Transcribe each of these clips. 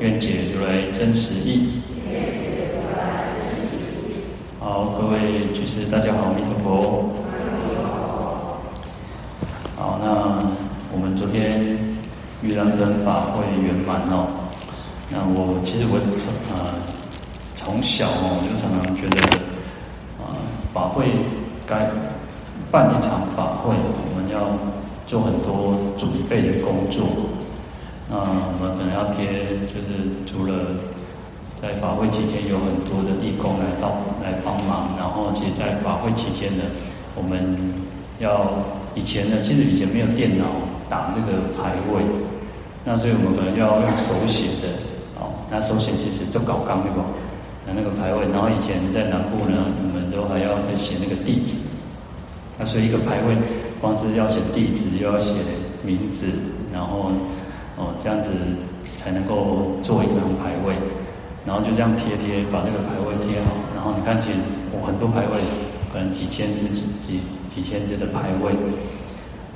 愿解如来真实义。好，各位居士，大家好，阿弥陀佛。好，那我们昨天玉兰灯法会圆满哦。那我其实我从啊从小哦，就常常觉得啊法会该办一场法会，我们要做很多准备的工作。那我们可能要贴，就是除了在法会期间有很多的义工来到来帮忙，然后其实，在法会期间呢，我们要以前呢，其实以前没有电脑打这个牌位，那所以我们可能要用手写的，哦，那手写其实就搞刚对吧？那那个牌位，然后以前在南部呢，我们都还要再写那个地址，那所以一个牌位光是要写地址，又要写名字，然后。哦，这样子才能够做一张牌位，然后就这样贴贴，把这个牌位贴好。然后你看见我很多牌位，可能几千只、几几几千只的牌位，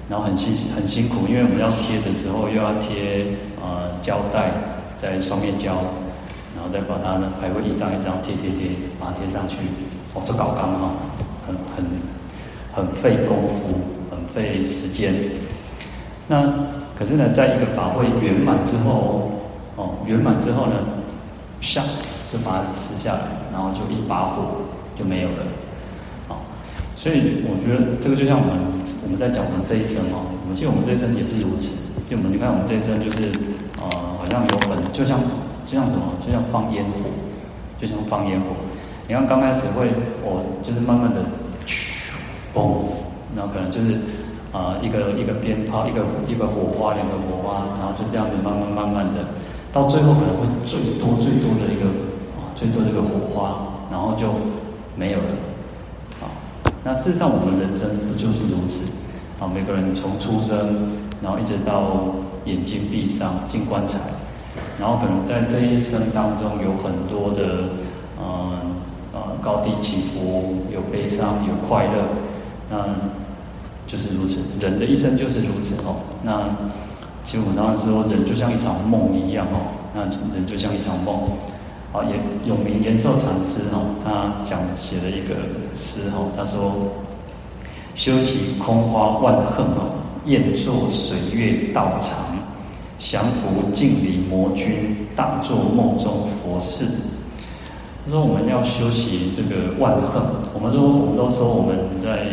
然后很辛很辛苦，因为我们要贴的时候又要贴呃胶带，在双面胶，然后再把它的牌位一张一张贴贴贴，把它贴上去。哦，这搞刚哈，很很很费功夫，很费时间。那。可是呢，在一个法会圆满之后，哦，圆满之后呢，唰，就把它撕下来，然后就一把火就没有了，哦，所以我觉得这个就像我们我们在讲我们这一生哦，我们其实我们这一生也是如此，就我们你看我们这一生就是，呃，好像有很就像就像什么，就像放烟火，就像放烟火，你看刚开始会，哦，就是慢慢的，嘣，然后可能就是。啊，一个一个鞭炮，一个一个火花，两个火花，然后就这样子慢慢慢慢的，到最后可能会最多最多的一个啊，最多的一个火花，然后就没有了。啊，那事实上我们人生不就是如此？啊，每个人从出生，然后一直到眼睛闭上进棺材，然后可能在这一生当中有很多的嗯呃高低起伏，有悲伤，有快乐，那。就是如此，人的一生就是如此哦。那其实我们常常说，人就像一场梦一样哦。那人就像一场梦。啊，也有名延寿禅师哦，他讲写了一个诗哦，他说：“修习空花万恨哦，厌作水月道场，降伏净里魔君，大作梦中佛事。”他说：“我们要修习这个万恨。我们说，我们都说我们在。”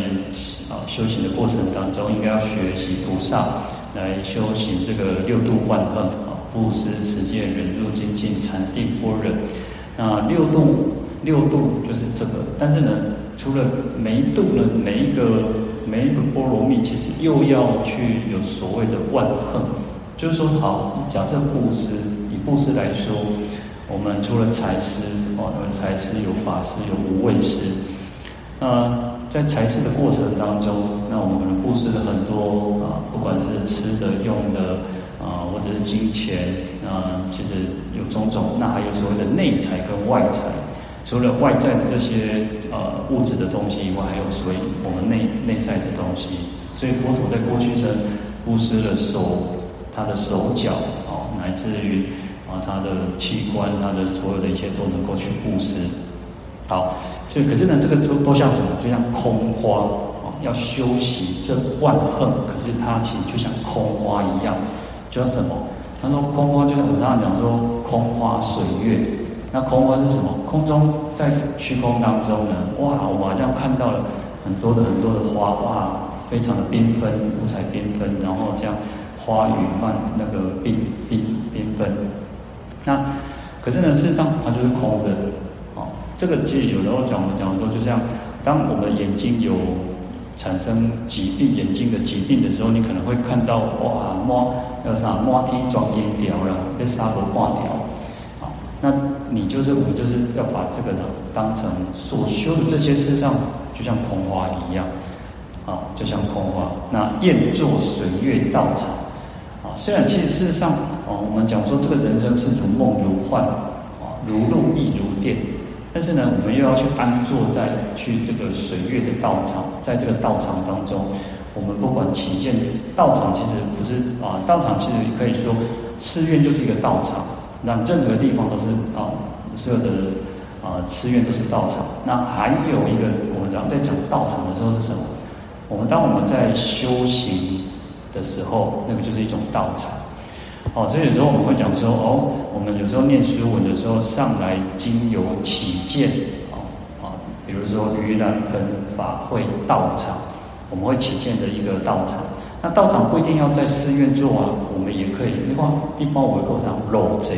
啊，修行的过程当中，应该要学习菩萨来修行这个六度万恨啊，布施、持戒、忍辱、精进、禅定、般若。那六度，六度就是这个。但是呢，除了每一度呢，每一个每一个波罗蜜，其实又要去有所谓的万恨。就是说，好，假设布施，以布施来说，我们除了财施，哦，财施，有法施，有无畏施，那。在财施的过程当中，那我们可能布施了很多啊，不管是吃的、用的啊，或者是金钱啊，其实有种种。那还有所谓的内财跟外财，除了外在的这些呃物质的东西以外，还有所谓我们内内在的东西。所以佛陀在过去生布施了手，他的手脚啊，乃至于啊他的器官，他的所有的一切都能够去布施。好。所以，可是呢，这个都都像什么？就像空花啊，要修习这万恨。可是它其实就像空花一样，就像什么？他说空花就像我们刚刚讲说空花水月。那空花是什么？空中在虚空当中呢？哇，我好像看到了很多的很多的花，哇，非常的缤纷，五彩缤纷，然后这样花雨漫那个缤缤缤纷。那可是呢，事实上它就是空的。这个其实有时候讲，我们讲说，就像当我们眼睛有产生疾病，眼睛的疾病的时候，你可能会看到哇，摸要啥摸天撞眼条了，被沙佛化掉，啊，那你就是我们就是要把这个呢当成所修的这些事上，就像空花一样，啊，就像空花。那愿作水月道场，啊，虽然其实事实上，啊，我们讲说这个人生是如梦如幻，啊，如露亦如电，但是呢，我们又要去安坐在去这个水月的道场，在这个道场当中，我们不管起见道场，其实不是啊，道场其实可以说寺院就是一个道场。让任何地方都是啊，所有的啊寺院都是道场。那还有一个，我们讲在讲道场的时候是什么？我们当我们在修行的时候，那个就是一种道场。哦，所以有时候我们会讲说，哦，我们有时候念书文的时候，上来经由起见哦啊，比如说盂兰盆法会道场，我们会起见的一个道场。那道场不一定要在寺院做啊，我们也可以。一般一般我们会讲路贼，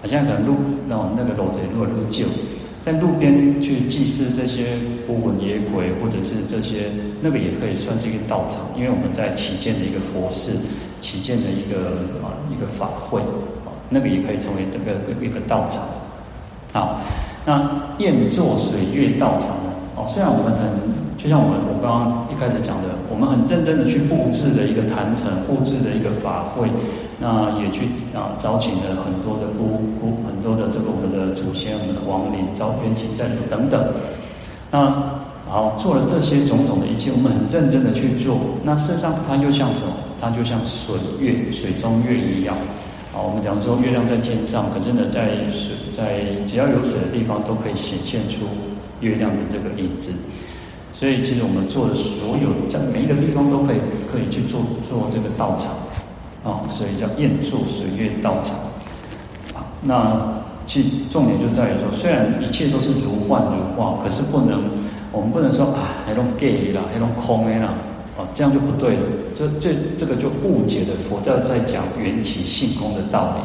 好像可能路那那个路贼如果路旧，在路边去祭祀这些孤魂野鬼，或者是这些那个也可以算是一个道场，因为我们在起见的一个佛事，起见的一个啊一个法会啊，那个也可以成为这个一个道场。好，那宴坐水月道场呢？哦，虽然我们很。就像我们我刚刚一开始讲的，我们很认真的去布置的一个坛城，布置的一个法会，那也去啊招请了很多的姑姑，很多的这个我们的祖先、我们的亡灵、招冤亲债主等等。那好，做了这些种种的一切，我们很认真的去做。那事实上，它又像什么？它就像水月，水中月一样。啊，我们讲说月亮在天上，可是呢，在水在只要有水的地方，都可以显现出月亮的这个影子。所以，其实我们做的所有，在每一个地方都可以可以去做做这个道场，啊，所以叫宴作水月道场，啊，那其实重点就在于说，虽然一切都是如幻如化，可是不能，我们不能说啊，那种假啦，那种空的啦，哦，这样就不对了，这这这个就误解了佛教在讲缘起性空的道理。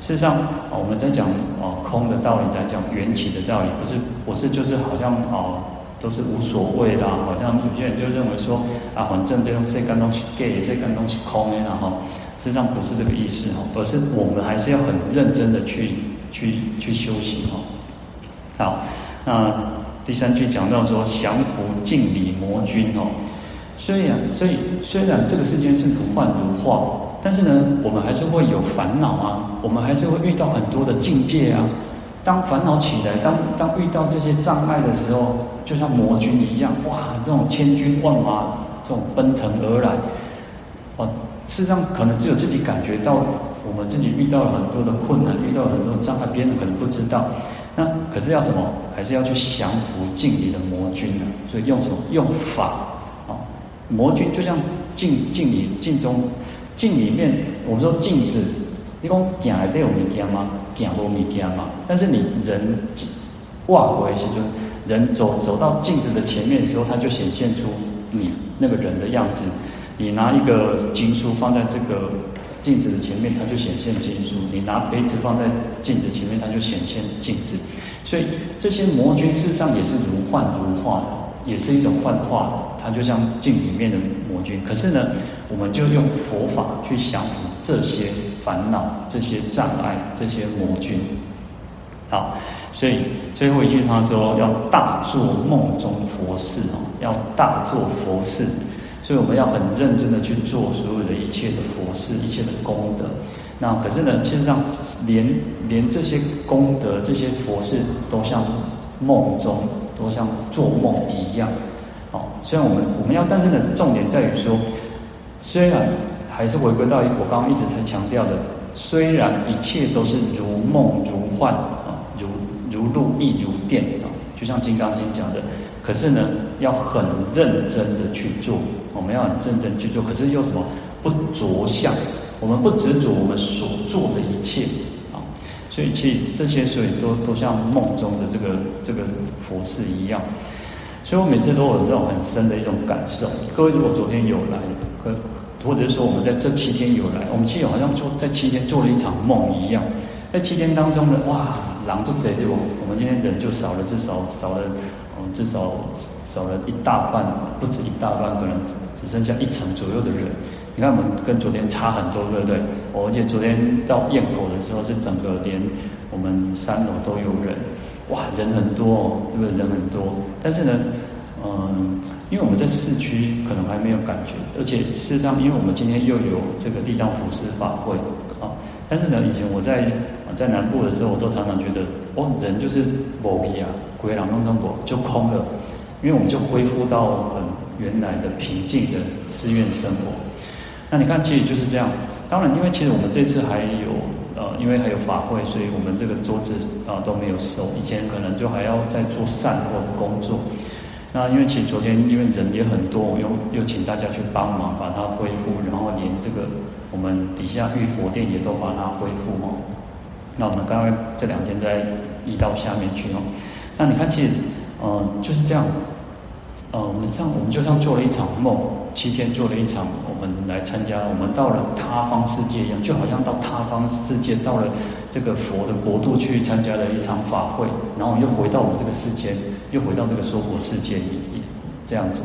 事实上，啊，我们在讲哦空的道理，在讲缘起的道理，不是不是就是好像哦。都是无所谓啦，好像有些人就认为说啊，反正这种这干东西假，世间东西空的，然后实际上不是这个意思哈，而是我们还是要很认真的去去去修行哈。好，那第三句讲到说降伏敬礼魔君哦，虽然所以虽然这个世间是如幻如化，但是呢，我们还是会有烦恼啊，我们还是会遇到很多的境界啊。当烦恼起来，当当遇到这些障碍的时候，就像魔君一样，哇，这种千军万马，这种奔腾而来，哦，事实上可能只有自己感觉到，我们自己遇到了很多的困难，遇到了很多障碍，别人可能不知道。那可是要什么？还是要去降服净理的魔君呢？所以用什么？用法！魔君就像镜镜里镜中镜里面，我们说镜子。你讲镜内底有物件吗？镜无物件嘛。但是你人挂过去，就是人走走到镜子的前面的时候，它就显现出你那个人的样子。你拿一个经书放在这个镜子的前面，它就显现经书；你拿杯子放在镜子前面，它就显现镜子。所以这些魔君事实上也是如幻如化的，也是一种幻化的。它就像镜里面的魔君。可是呢，我们就用佛法去降服这些。烦恼这些障碍，这些魔君，好，所以最后一句他说要大做梦中佛事哦，要大做佛事，所以我们要很认真的去做所有的一切的佛事，一切的功德。那可是呢，其实上连连这些功德、这些佛事都像梦中，都像做梦一样。哦，虽然我们我们要，但是呢，重点在于说，虽然。还是回归到我刚刚一直在强调的，虽然一切都是如梦如幻啊，如如露亦如电啊，就像《金刚经》讲的，可是呢，要很认真的去做，我们要很认真去做，可是又什么不着相，我们不执着我们所做的一切，所以其这些所以都都像梦中的这个这个佛事一样，所以我每次都有这种很深的一种感受。各位如果昨天有来，可。或者是说，我们在这七天有来，我们其实好像做在七天做了一场梦一样。在七天当中呢，哇，狼都贼对我，我们今天人就少了，至少少了，嗯，至少少了一大半，不止一大半，可能只剩下一成左右的人。你看我们跟昨天差很多，对不对？我而且昨天到堰口的时候，是整个连我们三楼都有人，哇，人很多哦，对不对？人很多。但是呢，嗯，因为我们在市区可能还没有感觉，而且事实上，因为我们今天又有这个地藏普施法会啊。但是呢，以前我在在南部的时候，我都常常觉得，哦，人就是无比啊，鬼狼弄弄不就空了，因为我们就恢复到很原来的平静的寺院生活。那你看，其实就是这样。当然，因为其实我们这次还有呃，因为还有法会，所以我们这个桌子啊、呃、都没有收。以前可能就还要再做善后的工作。那因为其实昨天因为人也很多，我又又请大家去帮忙把它恢复，然后连这个我们底下玉佛殿也都把它恢复哦。那我们刚刚这两天再移到下面去哦。那你看，其实嗯、呃、就是这样。呃，我们像我们就像做了一场梦，七天做了一场，我们来参加，我们到了他方世界一样，就好像到他方世界，到了这个佛的国度去参加了一场法会，然后又回到我们这个世间，又回到这个娑婆世界一这样子。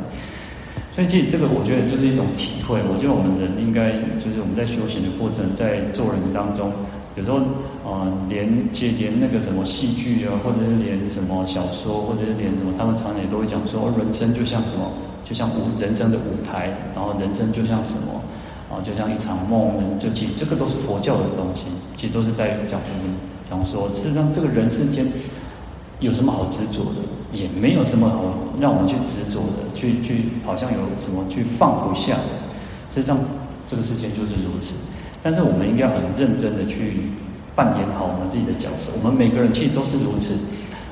所以其实这个我觉得就是一种体会，我觉得我们人应该就是我们在修行的过程，在做人当中。有时候，啊、连接连那个什么戏剧啊，或者是连什么小说，或者是连什么，他们常常也都会讲说，人生就像什么，就像舞人生的舞台，然后人生就像什么，啊，就像一场梦，就其实这个都是佛教的东西，其实都是在讲我们讲说，事实上这个人世间有什么好执着的，也没有什么好让我们去执着的，去去好像有什么去放不下的，实际上这个世界就是如此。但是我们应该很认真的去扮演好我们自己的角色。我们每个人其实都是如此。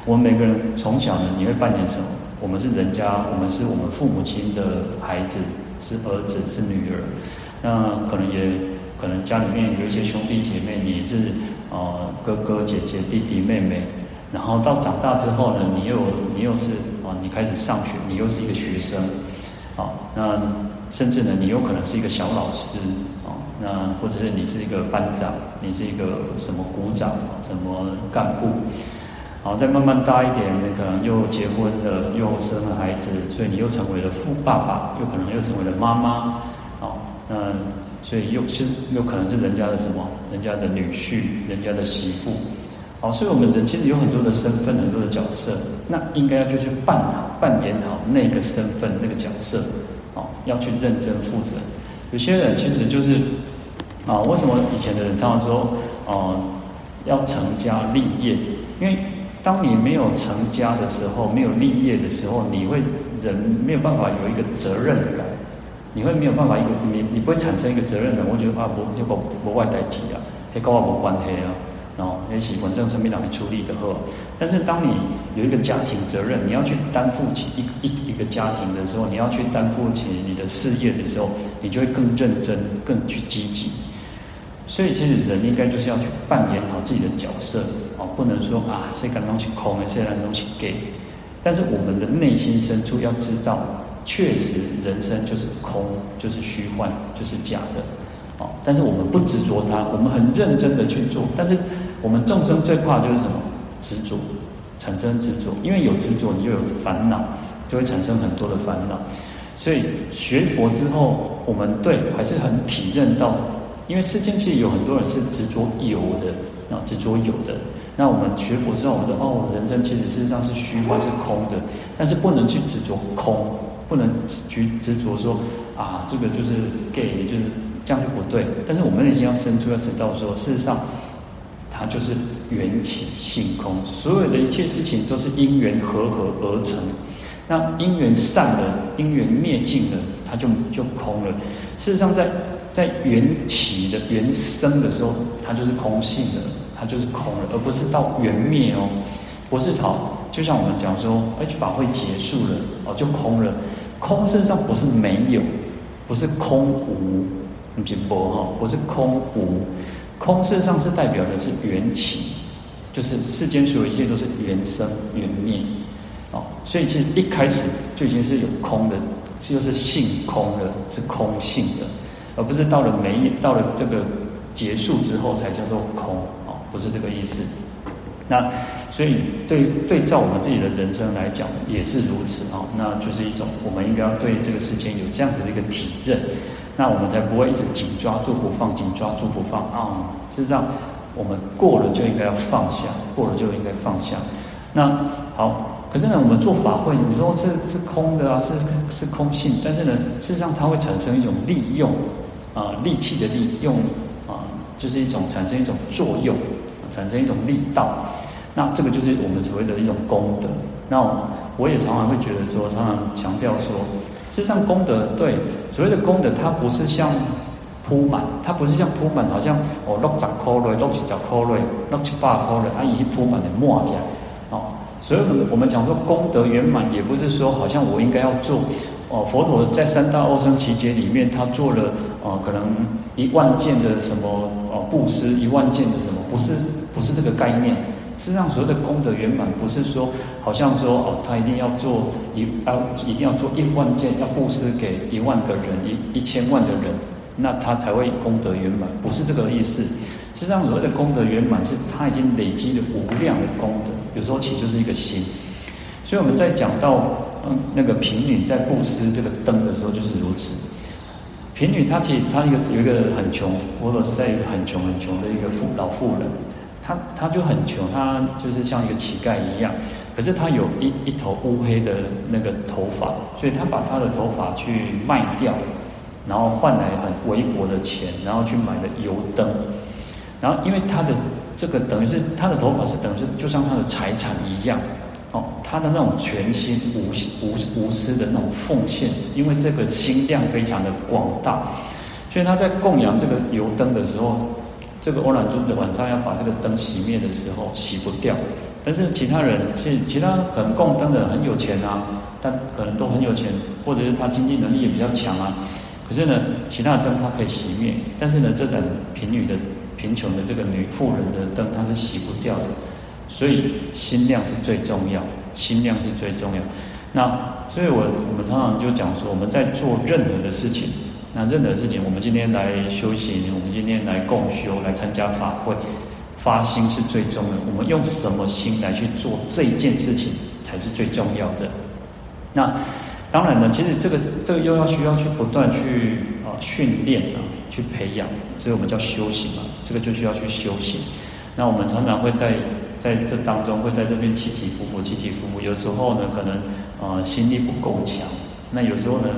我们每个人从小呢，你会扮演什么？我们是人家，我们是我们父母亲的孩子，是儿子，是女儿。那可能也可能家里面有一些兄弟姐妹，你是呃哥哥姐姐、弟弟妹妹。然后到长大之后呢，你又你又是啊，你开始上学，你又是一个学生。好，那甚至呢，你有可能是一个小老师。那或者是你是一个班长，你是一个什么股长，什么干部，好，再慢慢大一点，你可能又结婚了，又生了孩子，所以你又成为了富爸爸，又可能又成为了妈妈，好，那所以又是又可能是人家的什么，人家的女婿，人家的媳妇，好，所以我们人其实有很多的身份，很多的角色，那应该要就去扮好，扮演好那个身份，那个角色，好，要去认真负责。有些人其实就是啊，为什么以前的人常常说，哦、要成家立业？因为当你没有成家的时候，没有立业的时候，你会人没有办法有一个责任感，你会没有办法一个你你不会产生一个责任感。我觉得啊，不就不不外代志啊，跟我无关系啊。然后也是稳正生命党来处理的呵，但是当你有一个家庭责任，你要去担负起一一一个家庭的时候，你要去担负起你的事业的时候，你就会更认真、更去积极。所以其实人应该就是要去扮演好自己的角色，不能说啊，谁敢东西空，谁敢东西给。但是我们的内心深处要知道，确实人生就是空，就是虚幻，就是假的。哦，但是我们不执着它，我们很认真的去做，但是。我们众生最怕就是什么？执着，产生执着。因为有执着，你就有烦恼，就会产生很多的烦恼。所以学佛之后，我们对还是很体认到，因为世间其实有很多人是执着有的，啊，执着有的。那我们学佛之后，我们说哦，人生其实事实上是虚幻，是空的。但是不能去执着空，不能去执着说啊，这个就是给，就是这样就不对。但是我们内心要深处要知道说，事实上。它就是缘起性空，所有的一切事情都是因缘和合而成。那因缘散了，因缘灭尽了，它就就空了。事实上在，在在缘起的缘生的时候，它就是空性的，它就是空了，而不是到缘灭哦。不是好，就像我们讲说，而且法会结束了哦，就空了。空事实上不是没有，不是空无，你听不哈？不是空无。空事实上是代表的是缘起，就是世间所有一切都是缘生缘灭，哦，所以其实一开始就已经是有空的，就是性空的，是空性的，而不是到了没到了这个结束之后才叫做空，不是这个意思。那所以对对照我们自己的人生来讲也是如此啊，那就是一种我们应该要对这个世间有这样子的一个体认。那我们才不会一直紧抓住不放，紧抓住不放啊。事实上，我们过了就应该要放下，过了就应该放下。那好，可是呢，我们做法会，你说是是空的啊，是是空性，但是呢，事实上它会产生一种利用啊，利器的利用啊，就是一种产生一种作用，产生一种力道。那这个就是我们所谓的一种功德。那我也常常会觉得说，常常强调说，事实上功德对所谓的功德，它不是像铺满，它不是像铺满，好像哦六十块嘞，六七十块嘞，六七八块嘞，它已经铺满的抹起来哦。所以我们讲说功德圆满，也不是说好像我应该要做哦。佛陀在三大阿僧只劫里面，他做了哦，可能一万件的什么哦布施，一万件的什么，不是不是这个概念。实际上，所谓的功德圆满，不是说好像说哦，他一定要做一要一定要做一万件，要布施给一万个人，一一千万的人，那他才会功德圆满，不是这个意思。实际上，所谓的功德圆满，是他已经累积了无量的功德，有时候其实就是一个心。所以我们在讲到嗯那个贫女在布施这个灯的时候，就是如此。贫女她其实她一个有一个很穷，佛陀时代一个很穷很穷的一个富老妇人。他他就很穷，他就是像一个乞丐一样，可是他有一一头乌黑的那个头发，所以他把他的头发去卖掉，然后换来很微薄的钱，然后去买了油灯，然后因为他的这个等于是他的头发是等于是就像他的财产一样，哦，他的那种全心无无无私的那种奉献，因为这个心量非常的广大，所以他在供养这个油灯的时候。这个欧兰尊者晚上要把这个灯熄灭的时候熄不掉，但是其他人其其他可能供灯的很有钱啊，但可能都很有钱，或者是他经济能力也比较强啊。可是呢，其他的灯他可以熄灭，但是呢，这盏贫女的贫穷的这个女妇人的灯，它是熄不掉的。所以心量是最重要，心量是最重要。那所以我我们常常就讲说，我们在做任何的事情。那任何事情，我们今天来修行，我们今天来共修，来参加法会，发心是最重要的。我们用什么心来去做这一件事情，才是最重要的。那当然呢，其实这个这个又要需要去不断去啊训练啊，去培养，所以我们叫修行嘛。这个就需要去修行。那我们常常会在在这当中，会在这边起起伏伏，起起伏伏。有时候呢，可能啊心力不够强，那有时候呢。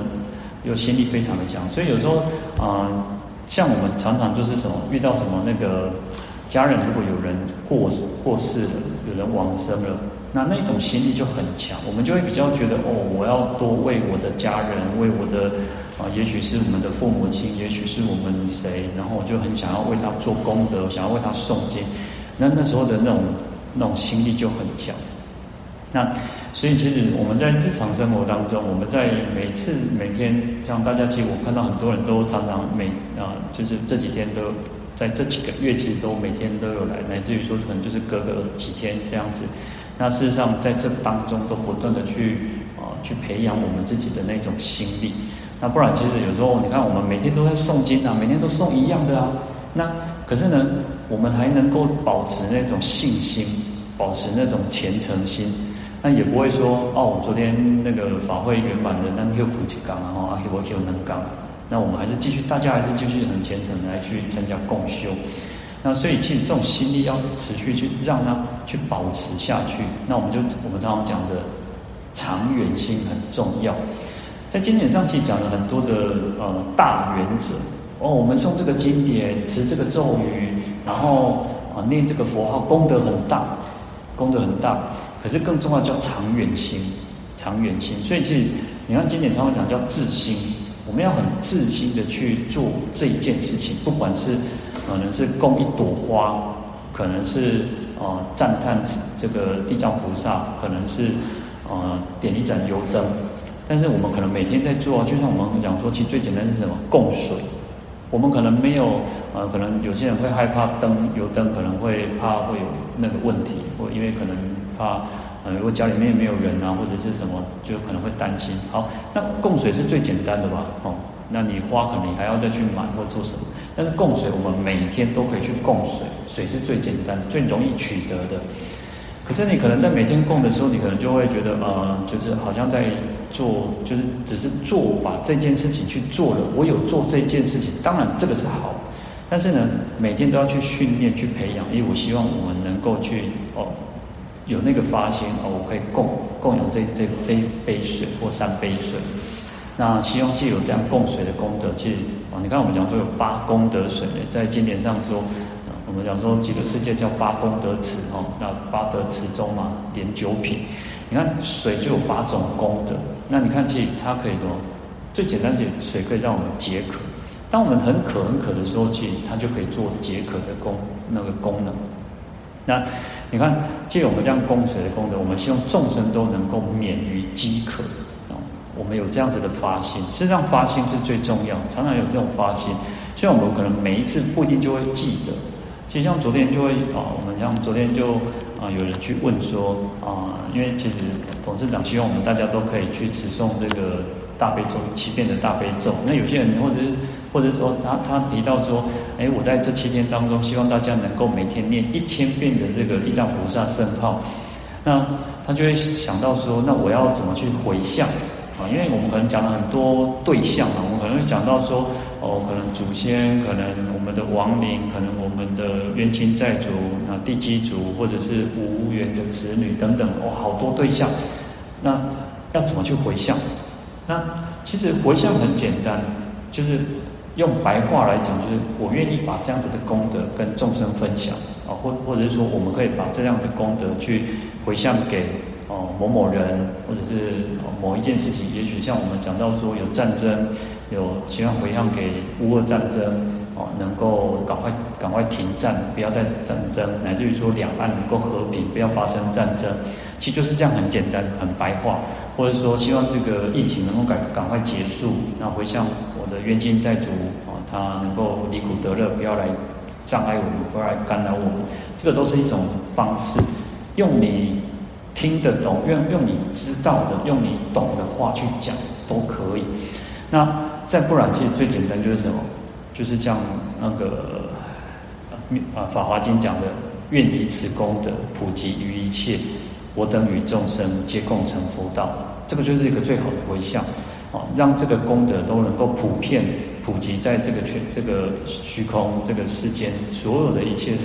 又心力非常的强，所以有时候，啊、像我们常常就是什么遇到什么那个家人，如果有人过过世了，有人往生了，那那种心力就很强，我们就会比较觉得哦，我要多为我的家人，为我的啊、也许是我们的父母亲，也许是我们谁，然后我就很想要为他做功德，想要为他诵经，那那时候的那种那种心力就很强，那。所以，其实我们在日常生活当中，我们在每次每天，像大家，其实我看到很多人都常常每啊，就是这几天都在这几个月，其实都每天都有来，乃至于说可能就是隔个几天这样子。那事实上，在这当中都不断的去啊，去培养我们自己的那种心力。那不然，其实有时候你看，我们每天都在诵经啊，每天都诵一样的啊。那可是呢，我们还能够保持那种信心，保持那种虔诚心。那也不会说哦，我昨天那个法会圆满的，但又苦几刚啊，啊，我又能刚。那我们还是继续，大家还是继续很虔诚的来去参加共修。那所以其实这种心力要持续去让它去保持下去。那我们就我们常常讲的长远心很重要。在经典上其实讲了很多的呃大原则哦，我们诵这个经典，持这个咒语，然后啊念这个佛号，功德很大，功德很大。可是更重要叫长远心，长远心。所以其实你看经典常常讲叫自心，我们要很自心的去做这一件事情，不管是可能是供一朵花，可能是呃赞叹这个地藏菩萨，可能是呃点一盏油灯。但是我们可能每天在做，就像我们讲说，其实最简单是什么？供水。我们可能没有呃，可能有些人会害怕灯油灯可能会怕会有那个问题，或因为可能。怕，呃，如果家里面没有人啊，或者是什么，就可能会担心。好，那供水是最简单的吧？哦，那你花可能还要再去买或做什么？但是供水，我们每天都可以去供水，水是最简单、最容易取得的。可是你可能在每天供的时候，你可能就会觉得，呃，就是好像在做，就是只是做把这件事情去做了。我有做这件事情，当然这个是好，但是呢，每天都要去训练、去培养，因为我希望我们能够去哦，有那个发心哦，我可以供供养这这这一杯水或三杯水。那希望既有这样供水的功德，其实啊，你看我们讲说有八功德水，在经典上说。我们讲说几个世界叫八功德池哦，那八德池中嘛，连九品。你看水就有八种功德，那你看其实它可以说最简单，的水可以让我们解渴。当我们很渴很渴的时候，其实它就可以做解渴的功那个功能。那你看借我们这样供水的功能，我们希望众生都能够免于饥渴哦。我们有这样子的发心，实际上发心是最重要，常常有这种发心。虽然我们可能每一次不一定就会记得。其实像昨天就会啊，我们像昨天就啊，有人去问说啊，因为其实董事长希望我们大家都可以去持诵这个大悲咒七遍的大悲咒。那有些人或者是或者说他他提到说，哎，我在这七天当中，希望大家能够每天念一千遍的这个地藏菩萨圣号。那他就会想到说，那我要怎么去回向？啊，因为我们可能讲了很多对象啊，我们可能会讲到说，哦，可能祖先，可能我们的亡灵，可能我们的冤亲债主，啊，地基主，或者是无缘的子女等等，哦，好多对象。那要怎么去回向？那其实回向很简单，就是用白话来讲，就是我愿意把这样子的功德跟众生分享，啊，或或者是说，我们可以把这样的功德去回向给。哦，某某人，或者是某一件事情，也许像我们讲到说有战争，有希望回向给乌俄战争，哦，能够赶快赶快停战，不要再战争，乃至于说两岸能够和平，不要发生战争，其实就是这样很简单，很白话，或者说希望这个疫情能够赶赶快结束，那回向我的冤亲债主，啊，他能够离苦得乐，不要来障碍我们，不要来干扰我们，这个都是一种方式，用你。听得懂，用用你知道的，用你懂的话去讲都可以。那再不然，其实最简单就是什么？就是像那个啊《法华经》讲的“愿以此功德普及于一切，我等与众生皆共成佛道”。这个就是一个最好的回向啊，让这个功德都能够普遍普及在这个全这个虚空这个世间所有的一切的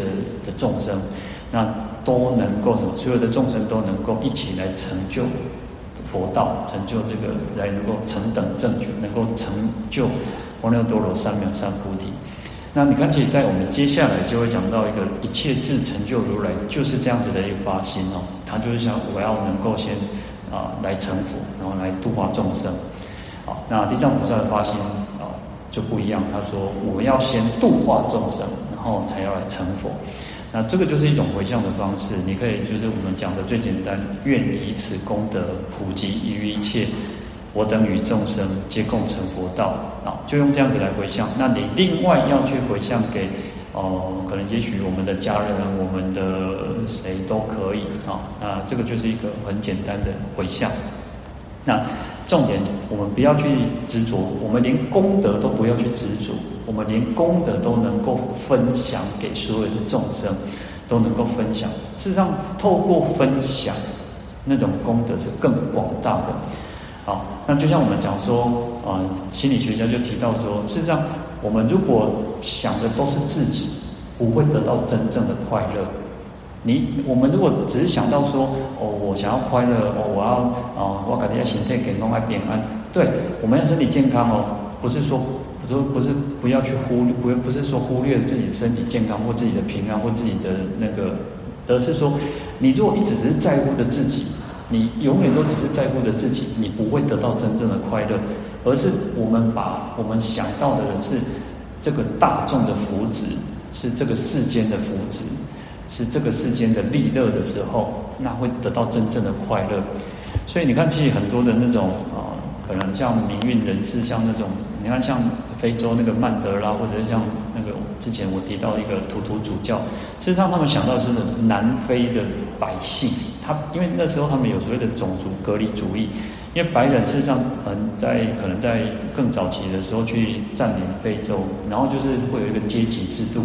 的众生。那都能够什么？所有的众生都能够一起来成就佛道，成就这个来能够成等正觉，能够成就阿耨多罗三藐三菩提。那你看，其实，在我们接下来就会讲到一个一切智成就如来，就是这样子的一个发心哦。他就是想，我要能够先啊来成佛，然后来度化众生。好，那地藏菩萨的发心啊就不一样，他说我要先度化众生，然后才要来成佛。那这个就是一种回向的方式，你可以就是我们讲的最简单，愿以此功德普及于一切，我等与众生皆共成佛道啊，就用这样子来回向。那你另外要去回向给哦、可能也许我们的家人，我们的谁都可以啊。那这个就是一个很简单的回向。那重点，我们不要去执着，我们连功德都不要去执着。我们连功德都能够分享给所有的众生，都能够分享。事实上，透过分享，那种功德是更广大的。好，那就像我们讲说，啊、呃，心理学家就提到说，事实上，我们如果想的都是自己，不会得到真正的快乐。你，我们如果只是想到说，哦，我想要快乐，哦，我要啊，我感觉要身体健康，爱平安。对，我们要身体健康哦，不是说。说不是不要去忽略，不不是说忽略自己身体健康或自己的平安或自己的那个，而是说，你如果一直只是在乎着自己，你永远都只是在乎着自己，你不会得到真正的快乐。而是我们把我们想到的是这个大众的福祉，是这个世间的福祉，是这个世间的利乐的时候，那会得到真正的快乐。所以你看，其实很多的那种啊、呃，可能像民运人士，像那种你看像。非洲那个曼德拉，或者是像那个之前我提到一个图图主教，事实上他们想到是南非的百姓，他因为那时候他们有所谓的种族隔离主义，因为白人事实上嗯在可能在更早期的时候去占领非洲，然后就是会有一个阶级制度，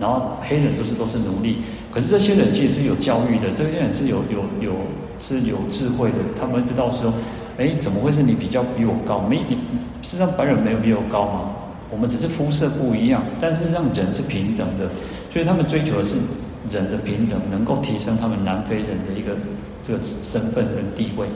然后黑人都是都是奴隶，可是这些人其实是有教育的，这些人是有有有是有智慧的，他们知道说，哎，怎么会是你比较比我高？没你，事实上白人没有比我高嘛，我们只是肤色不一样，但是让人是平等的，所以他们追求的是人的平等，能够提升他们南非人的一个这个身份跟地位。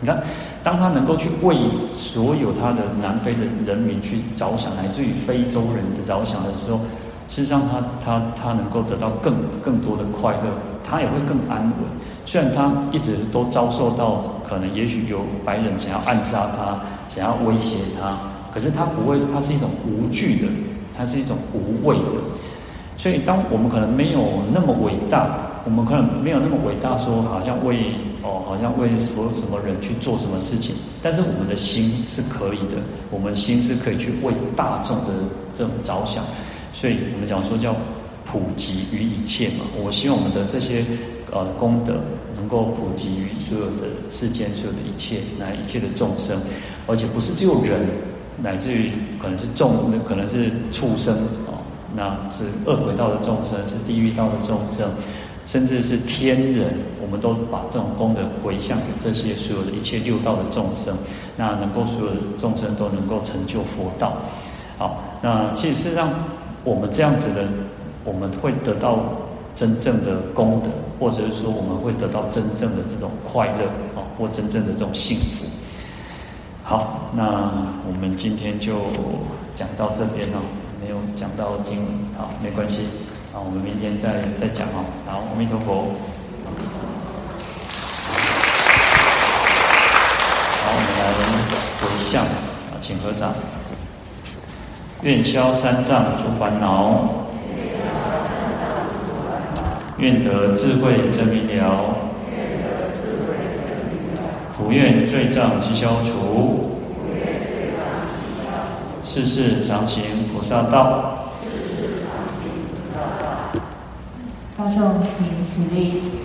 你看，当他能够去为所有他的南非的人民去着想，来自于非洲人的着想的时候，事实上他他他能够得到更更多的快乐，他也会更安稳。虽然他一直都遭受到可能也许有白人想要暗杀他，想要威胁他，可是他不会，他是一种无惧的，他是一种无畏的。所以，当我们可能没有那么伟大，我们可能没有那么伟大，说好像为哦，好像为所有什么人去做什么事情，但是我们的心是可以的，我们心是可以去为大众的这种着想。所以我们讲说叫普及于一切嘛。我希望我们的这些呃功德能够普及于所有的世间所有的一切，乃一切的众生，而且不是只有人，乃至于可能是众，可能是畜生。那是恶鬼道的众生，是地狱道的众生，甚至是天人，我们都把这种功德回向给这些所有的一切六道的众生，那能够所有的众生都能够成就佛道。好，那其实事实上，我们这样子的，我们会得到真正的功德，或者是说我们会得到真正的这种快乐啊，或真正的这种幸福。好，那我们今天就讲到这边了。没有讲到经文，好，没关系，啊，我们明天再再讲哦。好，阿弥陀佛。好，我们来回向，啊，请合掌。愿消三障诸烦恼，愿得智慧真明了，普愿罪障悉消除。世世常行菩萨道。大众请起立。